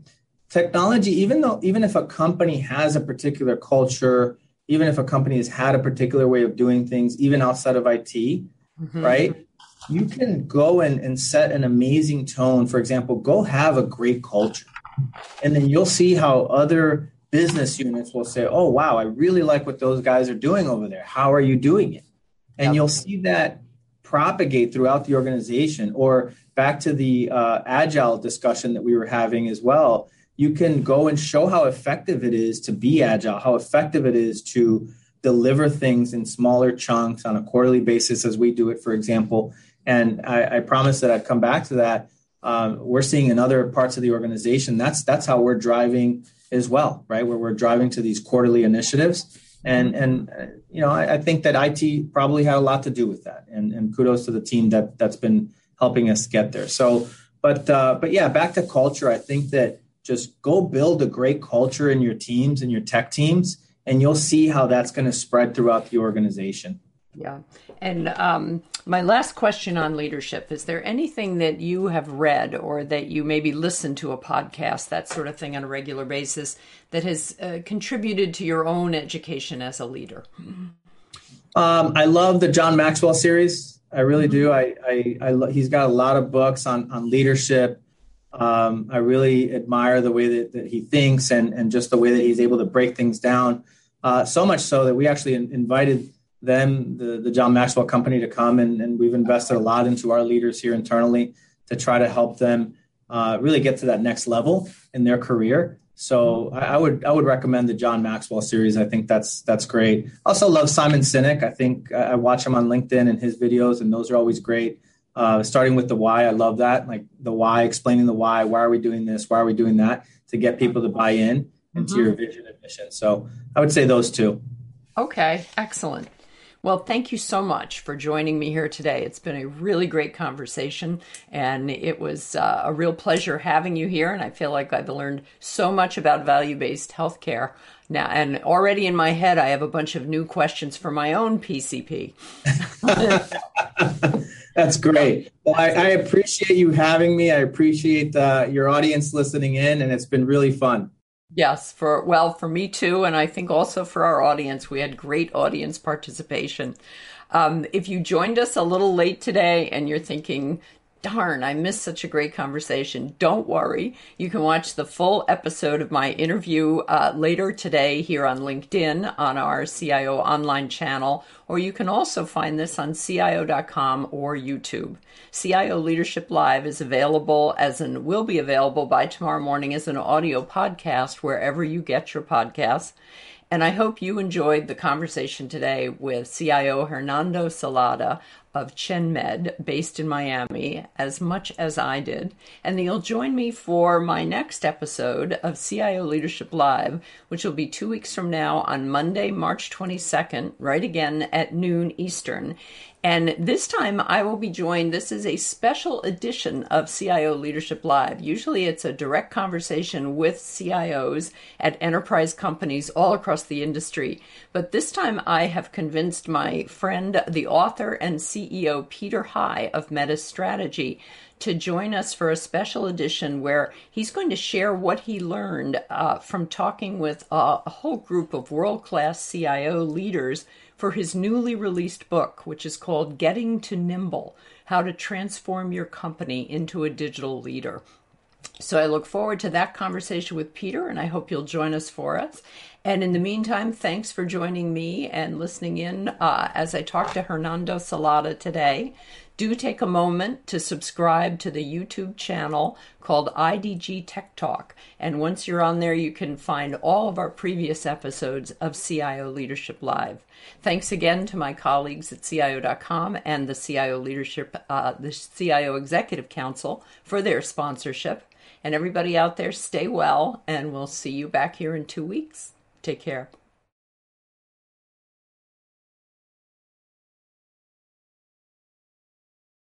technology even though even if a company has a particular culture even if a company has had a particular way of doing things, even outside of IT, mm-hmm. right? You can go and, and set an amazing tone. For example, go have a great culture. And then you'll see how other business units will say, Oh, wow, I really like what those guys are doing over there. How are you doing it? And yep. you'll see that propagate throughout the organization. Or back to the uh, agile discussion that we were having as well you can go and show how effective it is to be agile, how effective it is to deliver things in smaller chunks on a quarterly basis, as we do it, for example. And I, I promise that I'd come back to that. Um, we're seeing in other parts of the organization that's that's how we're driving as well, right? Where we're driving to these quarterly initiatives, and and uh, you know I, I, think that IT probably had a lot to do with that, and and kudos to the team that that's been helping us get there. So, but uh, but yeah, back to culture. I think that just go build a great culture in your teams and your tech teams and you'll see how that's going to spread throughout the organization. Yeah. And um, my last question on leadership is there anything that you have read or that you maybe listen to a podcast that sort of thing on a regular basis that has uh, contributed to your own education as a leader? Um, i love the john maxwell series. I really do. I, I, I, he's got a lot of books on, on leadership um, I really admire the way that, that, he thinks and, and just the way that he's able to break things down. Uh, so much so that we actually invited them, the, the John Maxwell Company, to come and, and we've invested a lot into our leaders here internally to try to help them uh, really get to that next level in their career. So I, I, would I would recommend the John Maxwell series. I think that's that's great. Also love Simon Sinek. I think I watch him on LinkedIn and his videos, and those are always great uh, starting with the why. I love that. Like the why, explaining the why. Why are we doing this? Why are we doing that? To get people to buy in into mm-hmm. your vision and mission. So I would say those two. Okay, excellent. Well, thank you so much for joining me here today. It's been a really great conversation, and it was uh, a real pleasure having you here. And I feel like I've learned so much about value based healthcare now. And already in my head, I have a bunch of new questions for my own PCP. That's great. Well, I, I, appreciate you having me. I appreciate uh, your audience listening in, and it's been really fun. Yes, for well, for me too, and I think also for our audience, we had great audience participation. Um, if you joined us a little late today and you're thinking, darn, I missed such a great conversation. Don't worry. You can watch the full episode of my interview uh, later today here on LinkedIn on our CIO online channel, or you can also find this on CIO.com or YouTube. CIO Leadership Live is available as and will be available by tomorrow morning as an audio podcast wherever you get your podcasts. And I hope you enjoyed the conversation today with CIO Hernando Celada of ChenMed, based in Miami, as much as I did, and you'll join me for my next episode of CIO Leadership Live, which will be two weeks from now on Monday, March 22nd, right again at noon Eastern. And this time I will be joined. This is a special edition of CIO Leadership Live. Usually it's a direct conversation with CIOs at enterprise companies all across the industry. But this time I have convinced my friend, the author and CEO Peter High of Metis Strategy, to join us for a special edition where he's going to share what he learned uh, from talking with a, a whole group of world class CIO leaders for his newly released book, which is called Getting to Nimble How to Transform Your Company into a Digital Leader. So I look forward to that conversation with Peter, and I hope you'll join us for us. And in the meantime, thanks for joining me and listening in uh, as I talk to Hernando Celada today do take a moment to subscribe to the YouTube channel called IDG Tech Talk. And once you're on there, you can find all of our previous episodes of CIO Leadership Live. Thanks again to my colleagues at CIO.com and the CIO Leadership, uh, the CIO Executive Council for their sponsorship. And everybody out there, stay well, and we'll see you back here in two weeks. Take care.